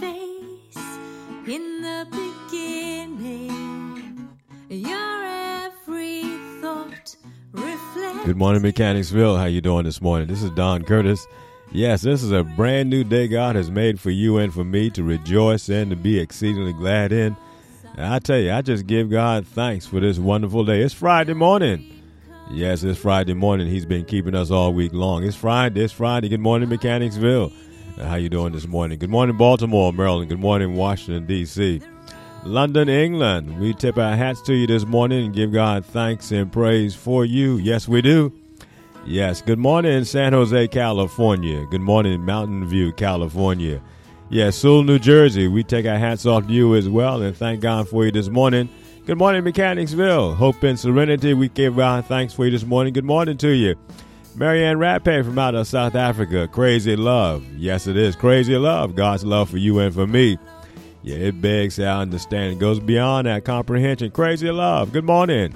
face in the beginning. Your every thought. Good morning, Mechanicsville. How you doing this morning? This is Don Curtis. Yes, this is a brand new day God has made for you and for me to rejoice and to be exceedingly glad in. And I tell you, I just give God thanks for this wonderful day. It's Friday morning. Yes, it's Friday morning. He's been keeping us all week long. It's Friday. It's Friday. Good morning, Mechanicsville. How you doing this morning? Good morning, Baltimore, Maryland. Good morning, Washington, D.C. London, England. We tip our hats to you this morning and give God thanks and praise for you. Yes, we do. Yes. Good morning, San Jose, California. Good morning, Mountain View, California. Yes, Sewell, New Jersey. We take our hats off to you as well and thank God for you this morning. Good morning, Mechanicsville. Hope and Serenity. We give God thanks for you this morning. Good morning to you. Marianne Rappe from out of South Africa. Crazy love. Yes, it is. Crazy love. God's love for you and for me. Yeah, it begs our understanding. It goes beyond that comprehension. Crazy love. Good morning.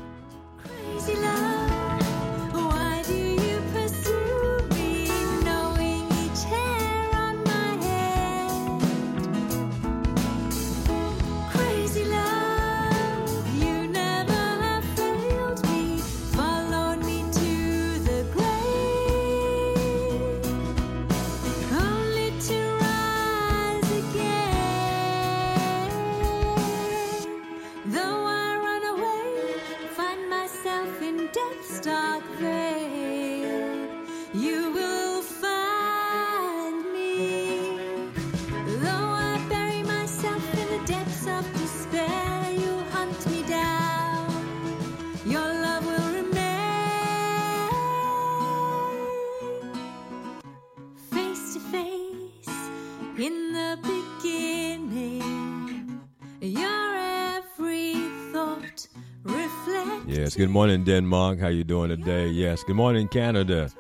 Yes, good morning, Denmark. How you doing today? Yes, good morning, Canada.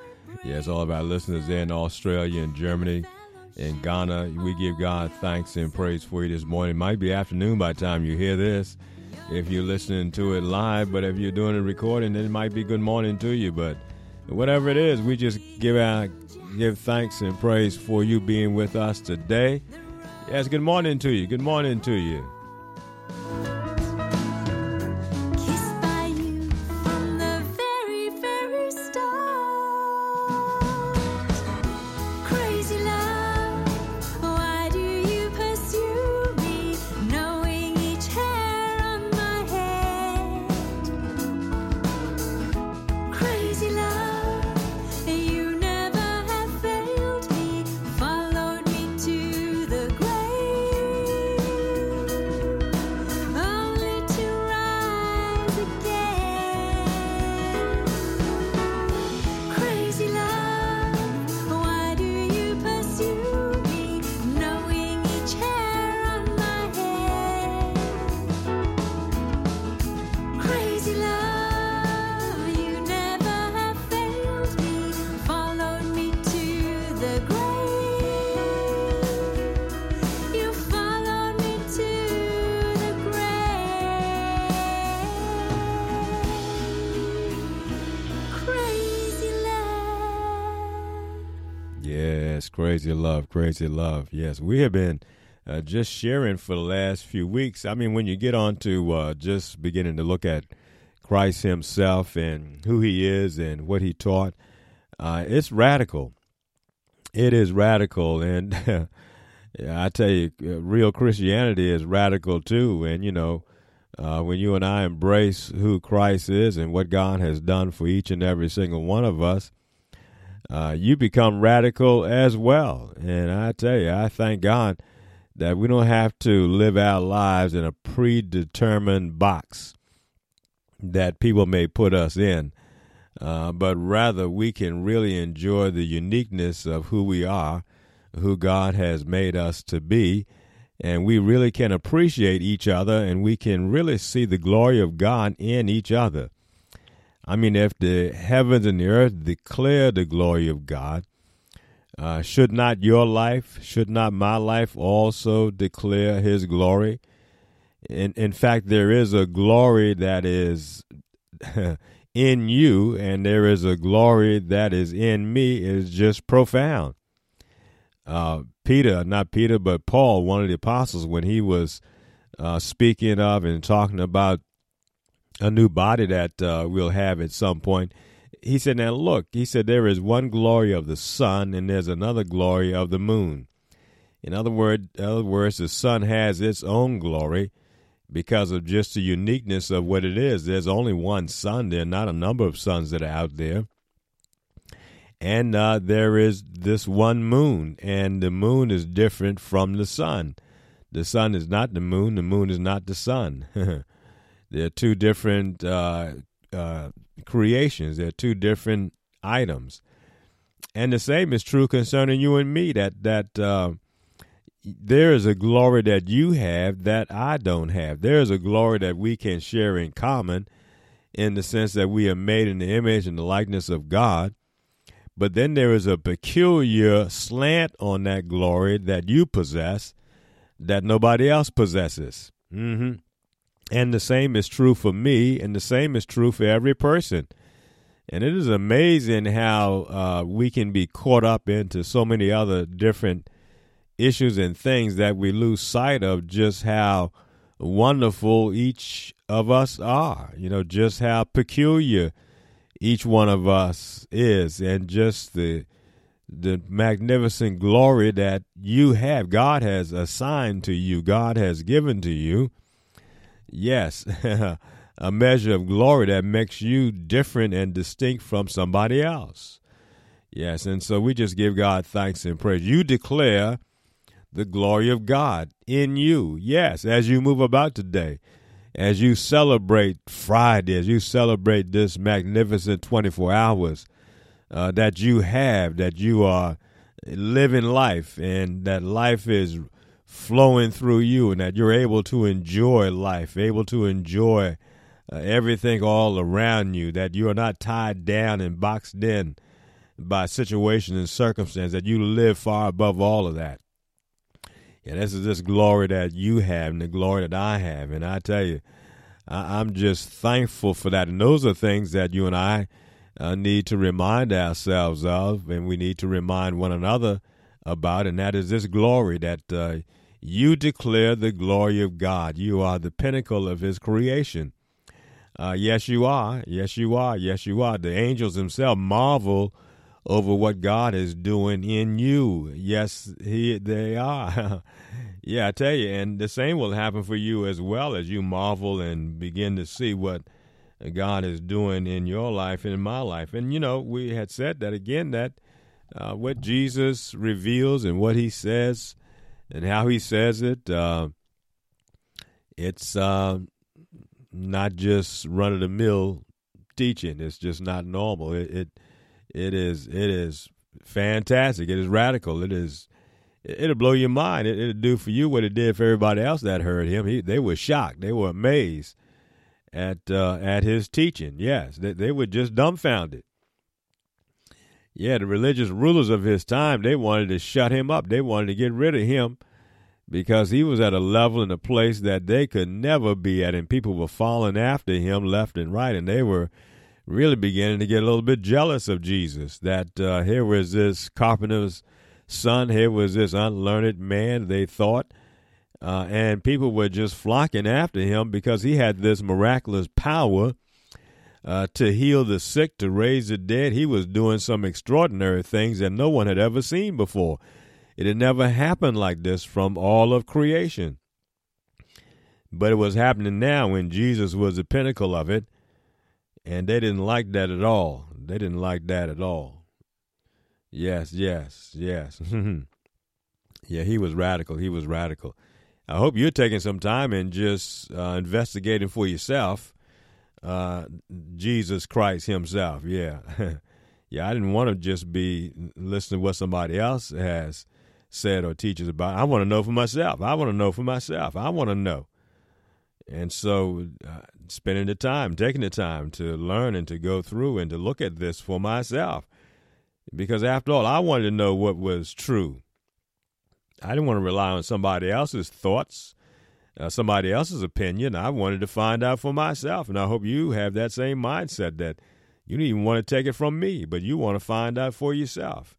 Yes, all of our listeners in Australia and Germany and Ghana. We give God thanks and praise for you this morning. Might be afternoon by the time you hear this if you're listening to it live, but if you're doing a recording, then it might be good morning to you. But whatever it is, we just give our give thanks and praise for you being with us today. Yes, good morning to you. Good morning to you. Crazy love, crazy love. Yes, we have been uh, just sharing for the last few weeks. I mean, when you get on to uh, just beginning to look at Christ Himself and who He is and what He taught, uh, it's radical. It is radical, and I tell you, uh, real Christianity is radical too. And you know, uh, when you and I embrace who Christ is and what God has done for each and every single one of us, uh, you become radical as well. And I tell you, I thank God that we don't have to live our lives in a predetermined box that people may put us in, uh, but rather we can really enjoy the uniqueness of who we are, who God has made us to be. And we really can appreciate each other and we can really see the glory of God in each other. I mean, if the heavens and the earth declare the glory of God, uh, should not your life, should not my life also declare his glory? In, in fact, there is a glory that is in you, and there is a glory that is in me, is just profound. Uh, Peter, not Peter, but Paul, one of the apostles, when he was uh, speaking of and talking about a new body that uh, we'll have at some point, he said, Now look, he said, there is one glory of the sun and there's another glory of the moon. In other, word, in other words, the sun has its own glory because of just the uniqueness of what it is. There's only one sun, there are not a number of suns that are out there. And uh, there is this one moon, and the moon is different from the sun. The sun is not the moon, the moon is not the sun. They're two different uh, uh, creations, they're two different items. And the same is true concerning you and me that, that uh, there is a glory that you have that I don't have. There is a glory that we can share in common in the sense that we are made in the image and the likeness of God. But then there is a peculiar slant on that glory that you possess that nobody else possesses. Mm-hmm. And the same is true for me, and the same is true for every person. And it is amazing how uh, we can be caught up into so many other different issues and things that we lose sight of just how wonderful each of us are, you know, just how peculiar each one of us is, and just the the magnificent glory that you have. God has assigned to you, God has given to you. Yes, a measure of glory that makes you different and distinct from somebody else. Yes, and so we just give God thanks and praise. You declare the glory of God in you. Yes, as you move about today, as you celebrate Friday, as you celebrate this magnificent 24 hours uh, that you have, that you are living life, and that life is flowing through you, and that you're able to enjoy life, able to enjoy uh, everything all around you, that you are not tied down and boxed in by situation and circumstance, that you live far above all of that. And this is this glory that you have and the glory that I have. And I tell you, I, am just thankful for that. And those are things that you and I uh, need to remind ourselves of, and we need to remind one another about. And that is this glory that uh, you declare the glory of God. You are the pinnacle of His creation. Uh, yes, you are. Yes, you are. Yes, you are. The angels themselves marvel over what God is doing in you. Yes, he they are. yeah, I tell you, and the same will happen for you as well as you marvel and begin to see what God is doing in your life and in my life. And you know, we had said that again that uh, what Jesus reveals and what He says and how He says it, uh, it's uh, not just run of the mill teaching. It's just not normal. It, it it is it is fantastic. It is radical. It is it'll blow your mind. It, will do for you what it did for everybody else that heard him. He, they were shocked. They were amazed at uh, at his teaching. Yes, they, they were just dumbfounded. Yeah, the religious rulers of his time they wanted to shut him up. They wanted to get rid of him because he was at a level and a place that they could never be at, and people were falling after him left and right, and they were really beginning to get a little bit jealous of Jesus. That uh, here was this carpenter's son, here was this unlearned man, they thought, uh, and people were just flocking after him because he had this miraculous power uh, to heal the sick, to raise the dead. He was doing some extraordinary things that no one had ever seen before. It had never happened like this from all of creation. But it was happening now when Jesus was the pinnacle of it and they didn't like that at all. They didn't like that at all. Yes, yes, yes. yeah, he was radical. He was radical. I hope you're taking some time and just uh, investigating for yourself uh, Jesus Christ Himself. Yeah. yeah, I didn't want to just be listening to what somebody else has said or teaches about. I want to know for myself. I want to know for myself. I want to know. And so, uh, spending the time, taking the time to learn and to go through and to look at this for myself. Because after all, I wanted to know what was true. I didn't want to rely on somebody else's thoughts, uh, somebody else's opinion. I wanted to find out for myself. And I hope you have that same mindset that you don't even want to take it from me, but you want to find out for yourself.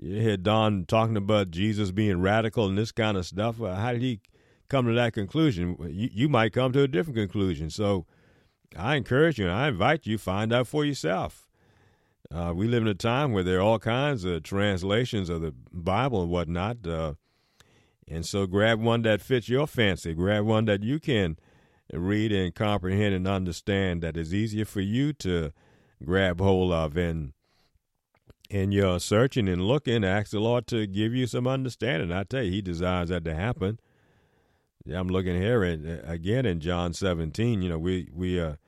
You hear Don talking about Jesus being radical and this kind of stuff. How did he come to that conclusion? You, you might come to a different conclusion. So I encourage you and I invite you find out for yourself. Uh, we live in a time where there are all kinds of translations of the Bible and whatnot. Uh, and so grab one that fits your fancy. Grab one that you can read and comprehend and understand that is easier for you to grab hold of. And in your searching and looking, ask the Lord to give you some understanding. I tell you, He desires that to happen. I'm looking here at, uh, again in John 17. You know, we we are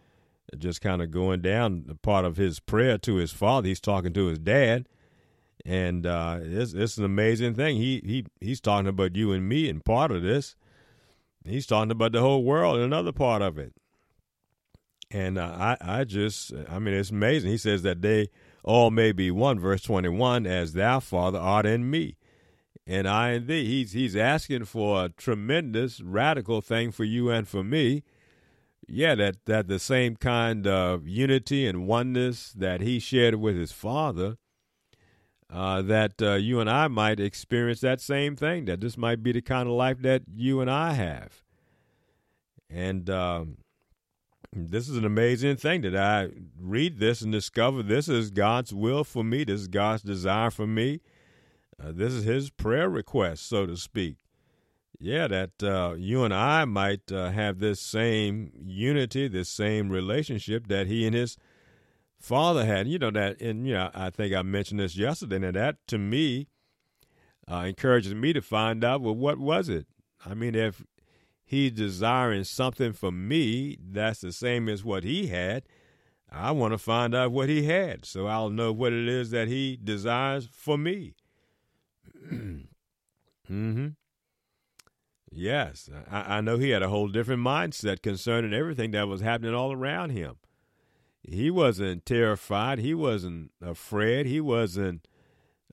just kind of going down the part of his prayer to his father. He's talking to his dad, and uh, it's, it's an amazing thing. He he he's talking about you and me, and part of this, he's talking about the whole world, and another part of it. And uh, I I just I mean it's amazing. He says that they all may be one, verse twenty one, as thou Father art in me, and I in thee. He's he's asking for a tremendous radical thing for you and for me yeah, that, that the same kind of unity and oneness that he shared with his father, uh, that uh, you and I might experience that same thing, that this might be the kind of life that you and I have. And um, this is an amazing thing that I read this and discover this is God's will for me, this is God's desire for me. Uh, this is his prayer request, so to speak yeah, that uh, you and I might uh, have this same unity, this same relationship that he and his father had. You know that, and you know, I think I mentioned this yesterday, and that to me uh, encourages me to find out well, what was it? I mean, if he's desiring something for me that's the same as what he had, I want to find out what he had, so I'll know what it is that he desires for me. mm-hmm. Yes, I, I know he had a whole different mindset concerning everything that was happening all around him. He wasn't terrified. He wasn't afraid. He wasn't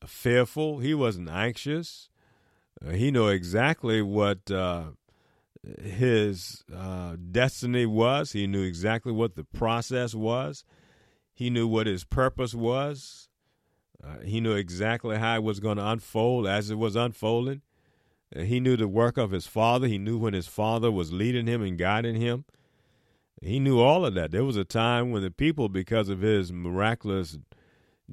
fearful. He wasn't anxious. Uh, he knew exactly what uh, his uh, destiny was. He knew exactly what the process was. He knew what his purpose was. Uh, he knew exactly how it was going to unfold as it was unfolding. He knew the work of his father. He knew when his father was leading him and guiding him. He knew all of that. There was a time when the people, because of his miraculous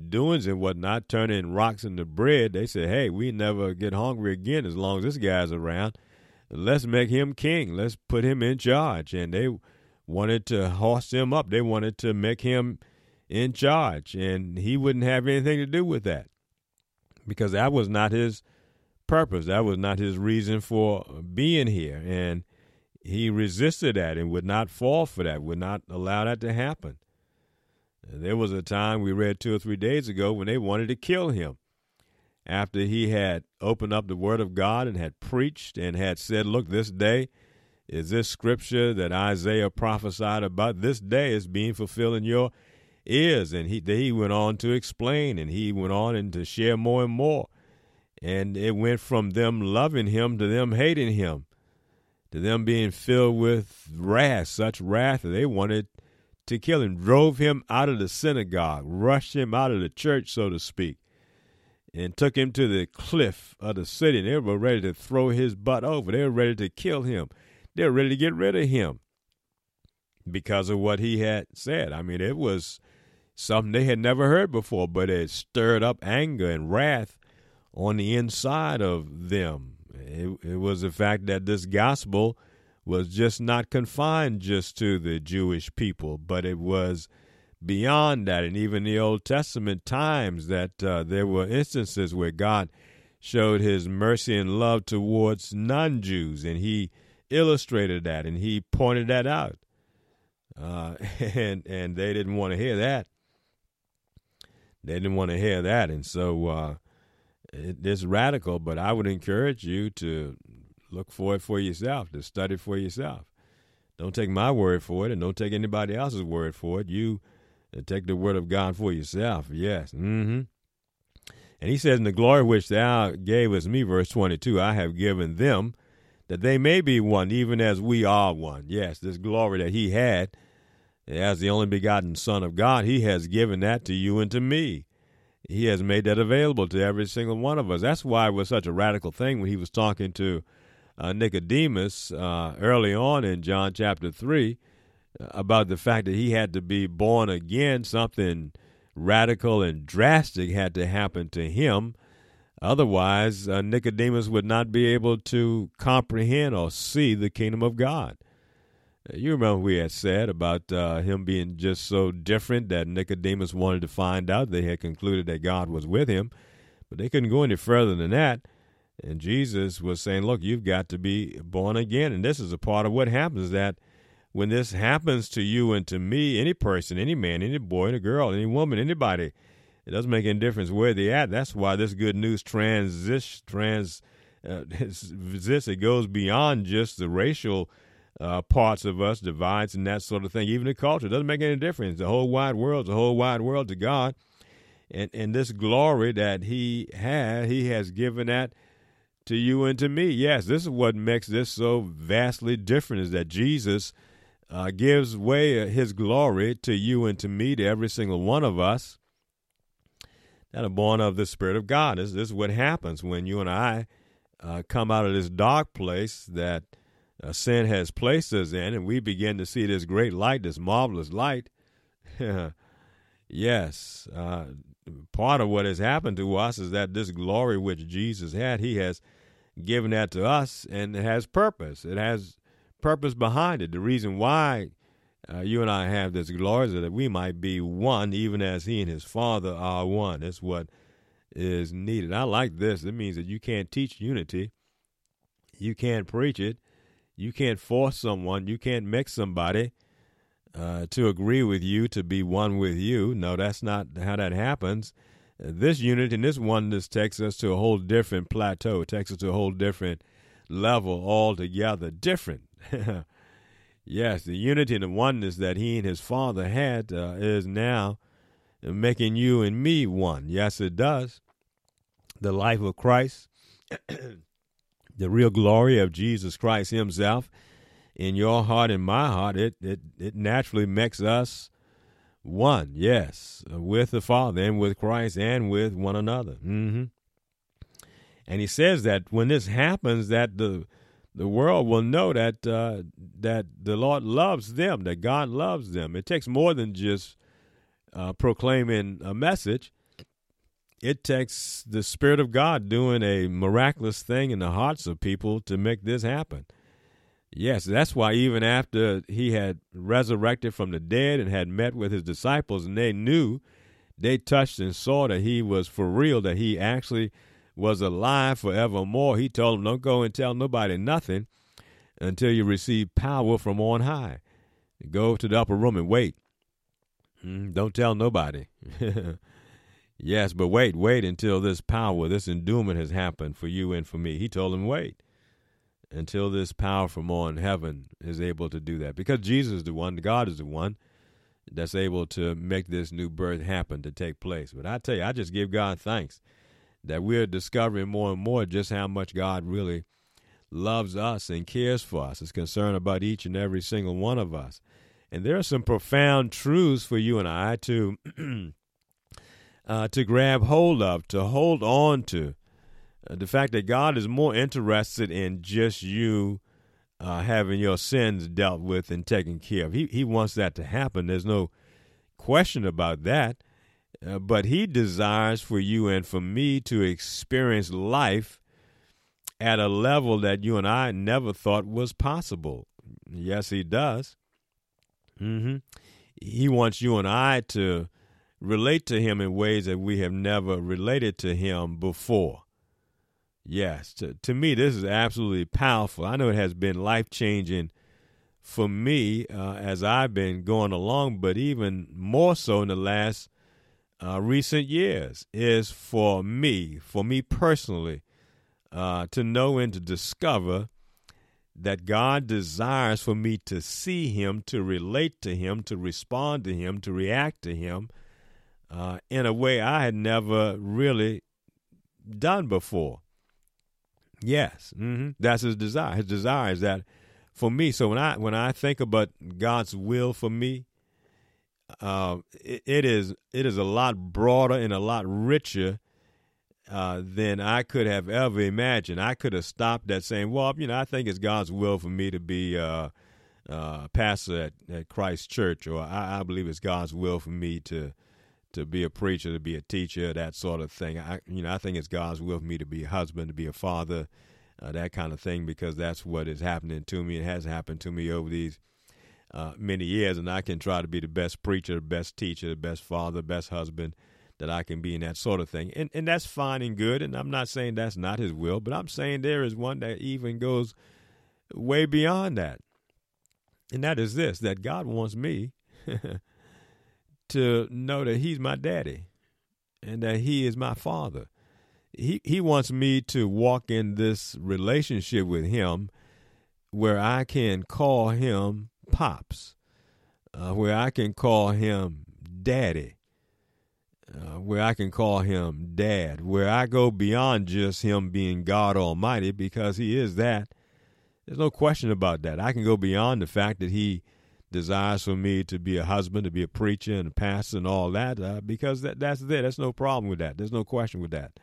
doings and whatnot, turning rocks into bread, they said, hey, we never get hungry again as long as this guy's around. Let's make him king. Let's put him in charge. And they wanted to horse him up. They wanted to make him in charge. And he wouldn't have anything to do with that because that was not his purpose. That was not his reason for being here. And he resisted that and would not fall for that, would not allow that to happen. There was a time we read two or three days ago when they wanted to kill him after he had opened up the Word of God and had preached and had said, Look, this day is this scripture that Isaiah prophesied about. This day is being fulfilled in your ears. And he, he went on to explain and he went on and to share more and more and it went from them loving him to them hating him, to them being filled with wrath, such wrath that they wanted to kill him, drove him out of the synagogue, rushed him out of the church, so to speak, and took him to the cliff of the city. And They were ready to throw his butt over. They were ready to kill him. They were ready to get rid of him because of what he had said. I mean, it was something they had never heard before, but it stirred up anger and wrath on the inside of them. It, it was the fact that this gospel was just not confined just to the Jewish people, but it was beyond that. And even the Old Testament times that uh, there were instances where God showed his mercy and love towards non Jews, and he illustrated that and he pointed that out. Uh, and and they didn't want to hear that. They didn't want to hear that, and so uh, it is radical, but I would encourage you to look for it for yourself, to study for yourself. Don't take my word for it, and don't take anybody else's word for it. You uh, take the word of God for yourself. Yes. Mm-hmm. And he says, In the glory which thou gavest me, verse 22, I have given them that they may be one, even as we are one. Yes, this glory that he had as the only begotten Son of God, he has given that to you and to me. He has made that available to every single one of us. That's why it was such a radical thing when he was talking to uh, Nicodemus uh, early on in John chapter 3 uh, about the fact that he had to be born again. Something radical and drastic had to happen to him. Otherwise, uh, Nicodemus would not be able to comprehend or see the kingdom of God. You remember we had said about uh, him being just so different that Nicodemus wanted to find out. They had concluded that God was with him, but they couldn't go any further than that. And Jesus was saying, Look, you've got to be born again. And this is a part of what happens that when this happens to you and to me, any person, any man, any boy, any girl, any woman, anybody, it doesn't make any difference where they're at. That's why this good news transition trans uh. It goes beyond just the racial uh, parts of us, divides and that sort of thing. Even the culture doesn't make any difference. The whole wide world, the whole wide world to God, and and this glory that He had, He has given that to you and to me. Yes, this is what makes this so vastly different: is that Jesus uh, gives way His glory to you and to me, to every single one of us that are born of the Spirit of God. This, this is what happens when you and I uh, come out of this dark place that sin has placed us in, and we begin to see this great light, this marvelous light. yes, uh, part of what has happened to us is that this glory which Jesus had, He has given that to us, and it has purpose. It has purpose behind it. The reason why uh, you and I have this glory is that we might be one, even as He and His Father are one. That's what is needed. I like this. It means that you can't teach unity, you can't preach it, you can't force someone, you can't make somebody uh, to agree with you, to be one with you. No, that's not how that happens. This unity and this oneness takes us to a whole different plateau. It takes us to a whole different level altogether. Different. yes, the unity and the oneness that he and his father had uh, is now making you and me one. Yes, it does. The life of Christ the real glory of Jesus Christ Himself in your heart and my heart, it it, it naturally makes us one, yes, with the Father and with Christ and with one another. Mm-hmm. And He says that when this happens, that the the world will know that uh, that the Lord loves them, that God loves them. It takes more than just uh, proclaiming a message it takes the Spirit of God doing a miraculous thing in the hearts of people to make this happen. Yes, that's why even after he had resurrected from the dead and had met with his disciples, and they knew, they touched and saw that he was for real, that he actually was alive forevermore. He told them, Don't go and tell nobody nothing until you receive power from on high. Go to the upper room and wait. Hmm, don't tell nobody. Yes, but wait, wait until this power, this endowment has happened for you and for me. He told him, wait until this power from on heaven is able to do that. Because Jesus is the one, God is the one that's able to make this new birth happen to take place. But I tell you, I just give God thanks that we're discovering more and more just how much God really loves us and cares for us, is concerned about each and every single one of us. And there are some profound truths for you and I to uh, to grab hold of, to hold on to. Uh, the fact that God is more interested in just you uh, having your sins dealt with and taken care of. He he wants that to happen. There's no question about that. Uh, but He desires for you and for me to experience life at a level that you and I never thought was possible. Yes, He does. Mm-hmm. He wants you and I to relate to him in ways that we have never related to him before. Yes, to, to me, this is absolutely powerful. I know it has been life changing for me uh, as I've been going along, but even more so in the last uh, recent years is for me, for me personally, uh, to know and to discover that God desires for me to see Him, to relate to Him, to respond to Him, to react to Him uh, in a way I had never really done before. Yes, mm-hmm. that's his desire. His desire is that for me. So when I when I think about God's will for me, uh, it, it is it is a lot broader and a lot richer uh, than I could have ever imagined. I could have stopped at saying, "Well, you know, I think it's God's will for me to be uh, uh, pastor at, at Christ Church," or I, I, believe it's God's will for me to to be a preacher, to be a teacher, that sort of thing. I, you know, I think it's God's will for me to be a husband, to be a father, uh, that kind of thing, because that's what is happening to me. It has happened to me over these uh, many years, and I can try to be the best preacher, the best teacher, the best father, the best husband that I can be, and that sort of thing. And and that's fine and good. And I'm not saying that's not His will, but I'm saying there is one that even goes way beyond that, and that is this: that God wants me to know that He's my daddy, and that He is my father. He He wants me to walk in this relationship with Him, where I can call Him Pops, uh, where I can call him Daddy, uh, where I can call him Dad, where I go beyond just him being God Almighty because he is that. There's no question about that. I can go beyond the fact that he desires for me to be a husband, to be a preacher and a pastor and all that, uh, because that that's there. There's no problem with that. There's no question with that.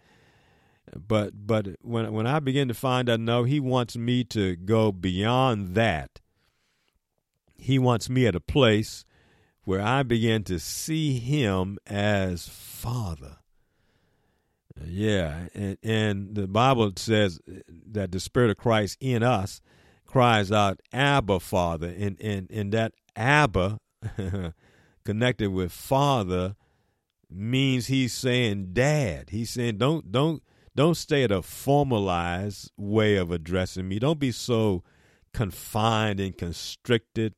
But but when when I begin to find out, no, he wants me to go beyond that he wants me at a place where I begin to see him as Father. Yeah, and, and, the Bible says that the Spirit of Christ in us cries out, Abba, Father. And, and, and that Abba, connected with Father, means he's saying Dad. He's saying, don't, don't, don't stay at a formalized way of addressing me. Don't be so confined and constricted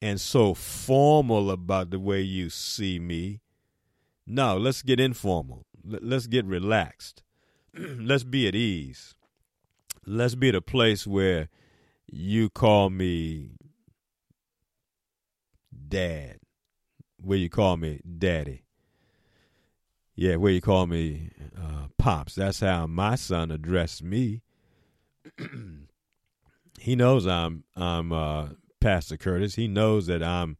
and so formal about the way you see me. No, let's get informal. Let's get relaxed. let's be at ease. Let's be at a place where you call me dad, where you call me daddy. Yeah, where you call me uh, pops. That's how my son addressed me. he knows I'm I'm uh, Pastor Curtis. He knows that I'm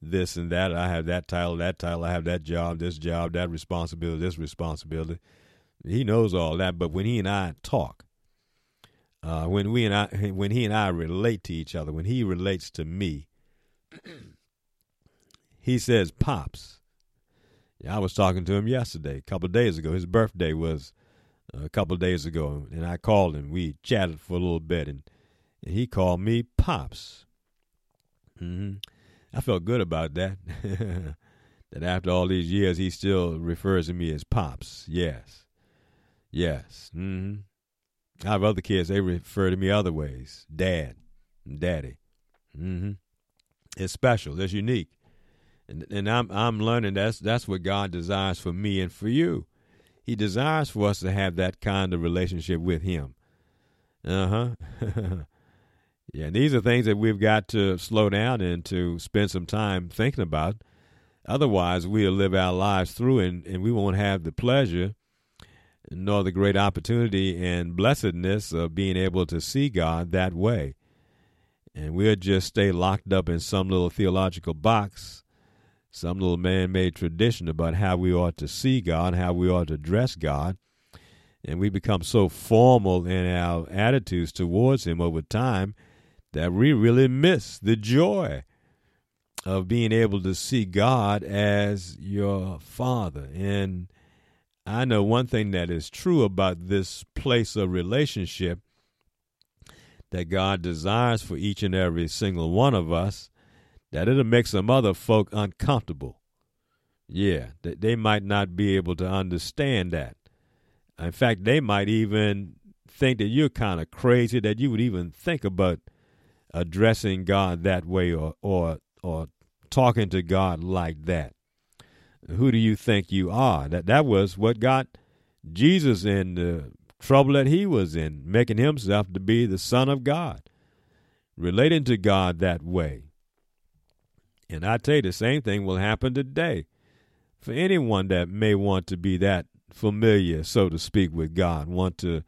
this and that. I have that title, that title. I have that job, this job, that responsibility, this responsibility. He knows all that. But when he and I talk, uh, when we and I, when he and I relate to each other, when he relates to me, he says, "Pops." Yeah, I was talking to him yesterday, a couple of days ago. His birthday was a couple of days ago, and I called him. We chatted for a little bit, and, and he called me Pops. Mm-hmm. I felt good about that. that after all these years, he still refers to me as pops. Yes, yes. Mm-hmm. I have other kids; they refer to me other ways, dad, daddy. Mm-hmm. It's special. It's unique, and and I'm I'm learning that's that's what God desires for me and for you. He desires for us to have that kind of relationship with Him. Uh huh. Yeah, these are things that we've got to slow down and to spend some time thinking about. Otherwise, we'll live our lives through and, and we won't have the pleasure nor the great opportunity and blessedness of being able to see God that way. And we'll just stay locked up in some little theological box, some little man made tradition about how we ought to see God, how we ought to dress God. And we become so formal in our attitudes towards Him over time that we really miss the joy of being able to see God as your Father. And I know one thing that is true about this place of relationship that God desires for each and every single one of us, that it'll make some other folk uncomfortable. Yeah, that they might not be able to understand that. In fact, they might even think that you're kind of crazy that you would even think about addressing God that way or or or talking to God like that. Who do you think you are? That that was what got Jesus in the trouble that he was in, making himself to be the Son of God, relating to God that way. And I tell you, the same thing will happen today for anyone that may want to be that familiar, so to speak, with God, want to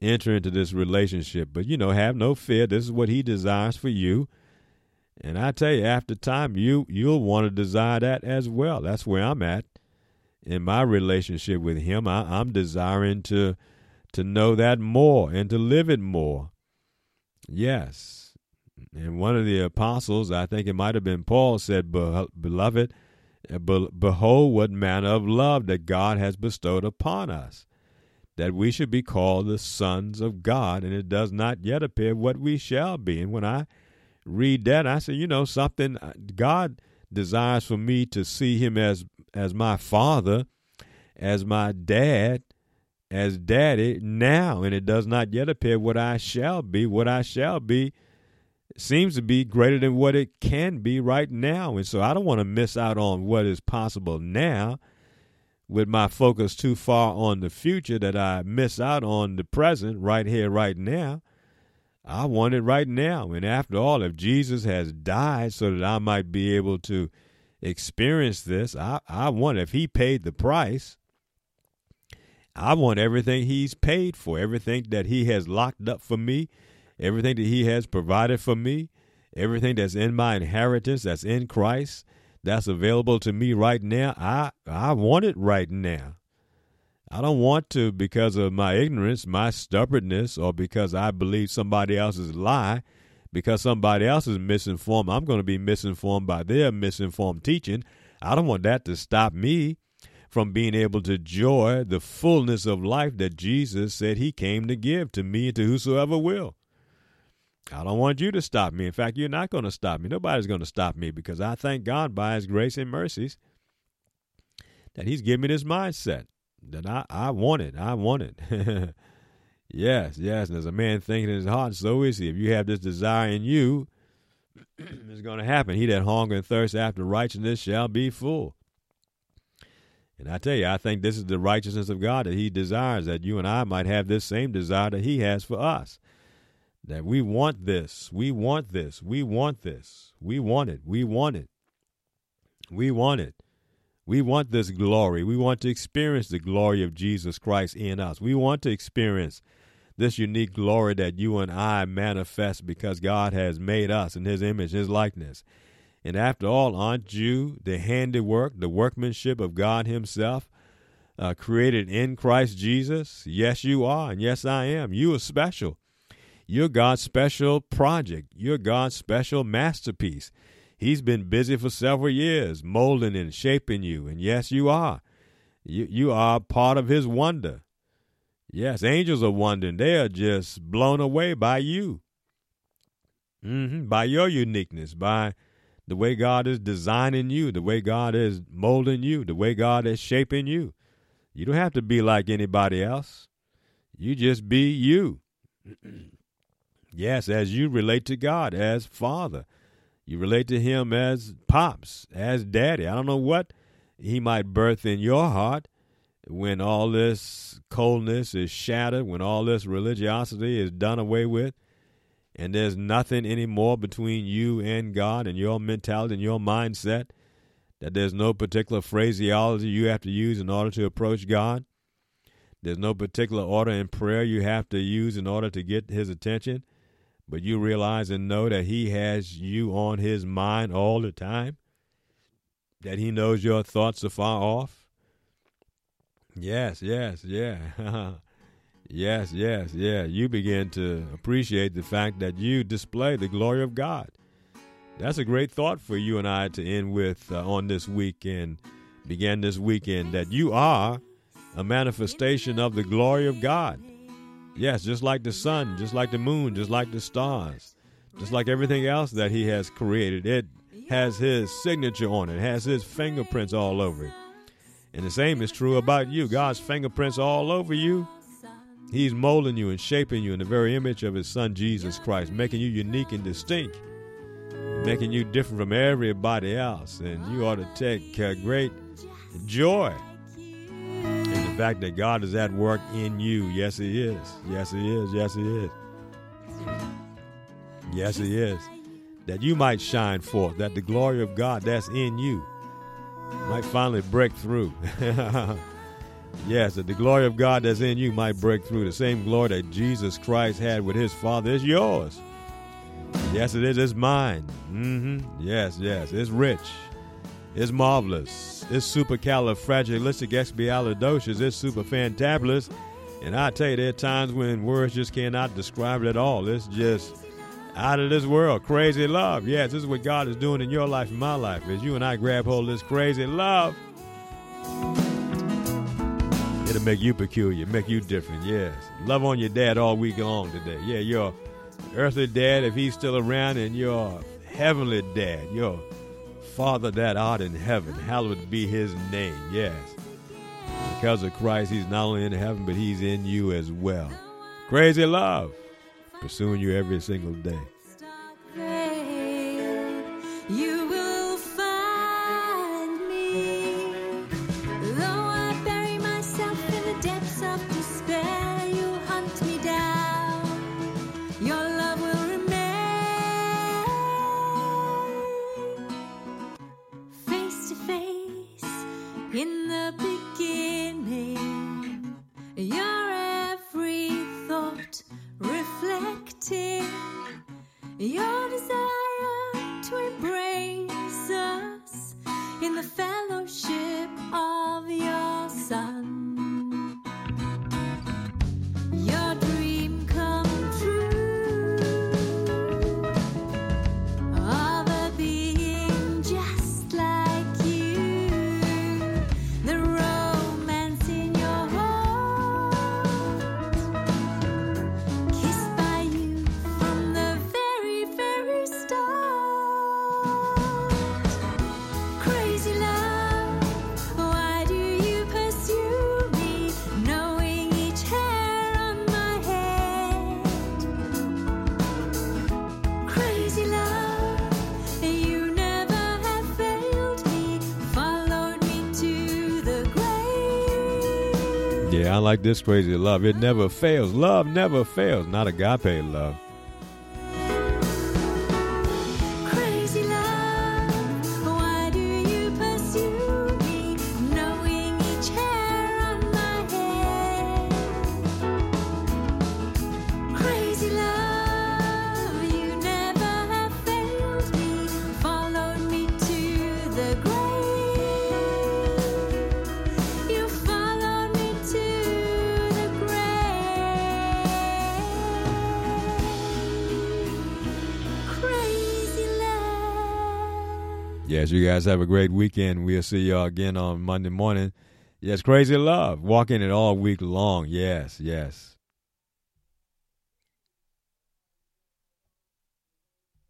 enter into this relationship. But, you know, have no fear. This is what He desires for you. And I tell you, after time, you you'll want to desire that as well. That's where I'm at in my relationship with Him. I, I'm desiring to to know that more and to live it more. Yes. And one of the apostles, I think it might have been Paul, said, Beloved, behold what manner of love that God has bestowed upon us, that we should be called the sons of God, and it does not yet appear what we shall be. And when I read that, I say, you know, something uh, God desires for me to see Him as as my father, as my dad, as daddy now, and it does not yet appear what I shall be. What I shall be seems to be greater than what it can be right now. And so I don't want to miss out on what is possible now with my focus too far on the future that I miss out on the present right here, right now. I want it right now. And after all, if Jesus has died so that I might be able to experience this, I, I want, if he paid the price, I want everything he's paid for, everything that he has locked up for me, everything that he has provided for me, everything that's in my inheritance that's in Christ, that's available to me right now. I I want it right now. I don't want to because of my ignorance, my stubbornness, or because I believe somebody else's lie, because somebody else is misinformed. I'm going to be misinformed by their misinformed teaching. I don't want that to stop me from being able to enjoy the fullness of life that Jesus said he came to give to me and to whosoever will. I don't want you to stop me. In fact, you're not going to stop me. Nobody's going to stop me because I thank God by his grace and mercies that he's given me this mindset that I, I want it. I want it. yes, yes. And as a man thinking in his heart, so is he. If you have this desire in you, it's going to happen. He that hunger and thirst after righteousness shall be full. And I tell you, I think this is the righteousness of God that He desires that you and I might have this same desire that He has for us. That we want this, we want this, we want this, we want it, we want it, we want it. We want this glory. We want to experience the glory of Jesus Christ in us. We want to experience this unique glory that you and I manifest because God has made us in His image, His likeness. And after all, aren't you the handiwork, the workmanship of God Himself, uh, created in Christ Jesus? Yes, you are, and yes, I am. You are special. You're God's special project. You're God's special masterpiece. He's been busy for several years, molding and shaping you, and yes, you are. You you are part of His wonder. Yes, angels are wondering. They are just blown away by you, mm-hmm, by your uniqueness, by the way God is designing you, the way God is molding you, the way God is shaping you. You don't have to be like anybody else. You just be you. yes, as you relate to God as Father. You relate to Him as Pops, as Daddy. I don't know what He might birth in your heart when all this coldness is shattered, when all this religiosity is done away with and there's nothing anymore between you and God and your mentality and your mindset, that there's no particular phraseology you have to use in order to approach God. There's no particular order in prayer you have to use in order to get his attention, but you realize and know that he has you on his mind all the time, that he knows your thoughts are far off. Yes, yes, yeah. Yes, yes, yeah. You begin to appreciate the fact that you display the glory of God. That's a great thought for you and I to end with uh, on this weekend, begin this weekend, that you are a manifestation of the glory of God. Yes, just like the sun, just like the moon, just like the stars, just like everything else that He has created. It has His signature on it, has His fingerprints all over it. And the same is true about you. God's fingerprints all over you He's molding you and shaping you in the very image of His Son Jesus Christ, making you unique and distinct, making you different from everybody else. And you ought to take great joy fact that God is at work in you. Yes, He is. Yes, He is. Yes, He is. Yes, He is. That you might shine forth, that the glory of God that's in you might finally break through. Yes, that the glory of God that's in you might break through. The same glory that Jesus Christ had with his Father is yours. Yes, it is. It's mine. Mm-hmm. Yes, yes. It's rich. It's marvelous. It's supercalifragilisticexpialidocious. It's super fantabulous. And I tell you, there are times when words just cannot describe it at all. It's just out of this world. Crazy love. Yes, this is what God is doing in your life and my life. As you and I grab hold of this crazy love, it'll make you peculiar, make you different. Yes. Love on your dad all week long today. Yeah, your earthly dad, if he's still around, and your heavenly dad, your Father that art in heaven. Hallowed be his name. Yes. Because of Christ, he's not only in heaven, but he's in you as well. Crazy love pursuing you every single day. I like this crazy love. It never fails. Love never fails. Not agape love. You guys have a great weekend. We'll see y'all again on Monday morning. Yes, crazy love. Walking it all week long. Yes, yes.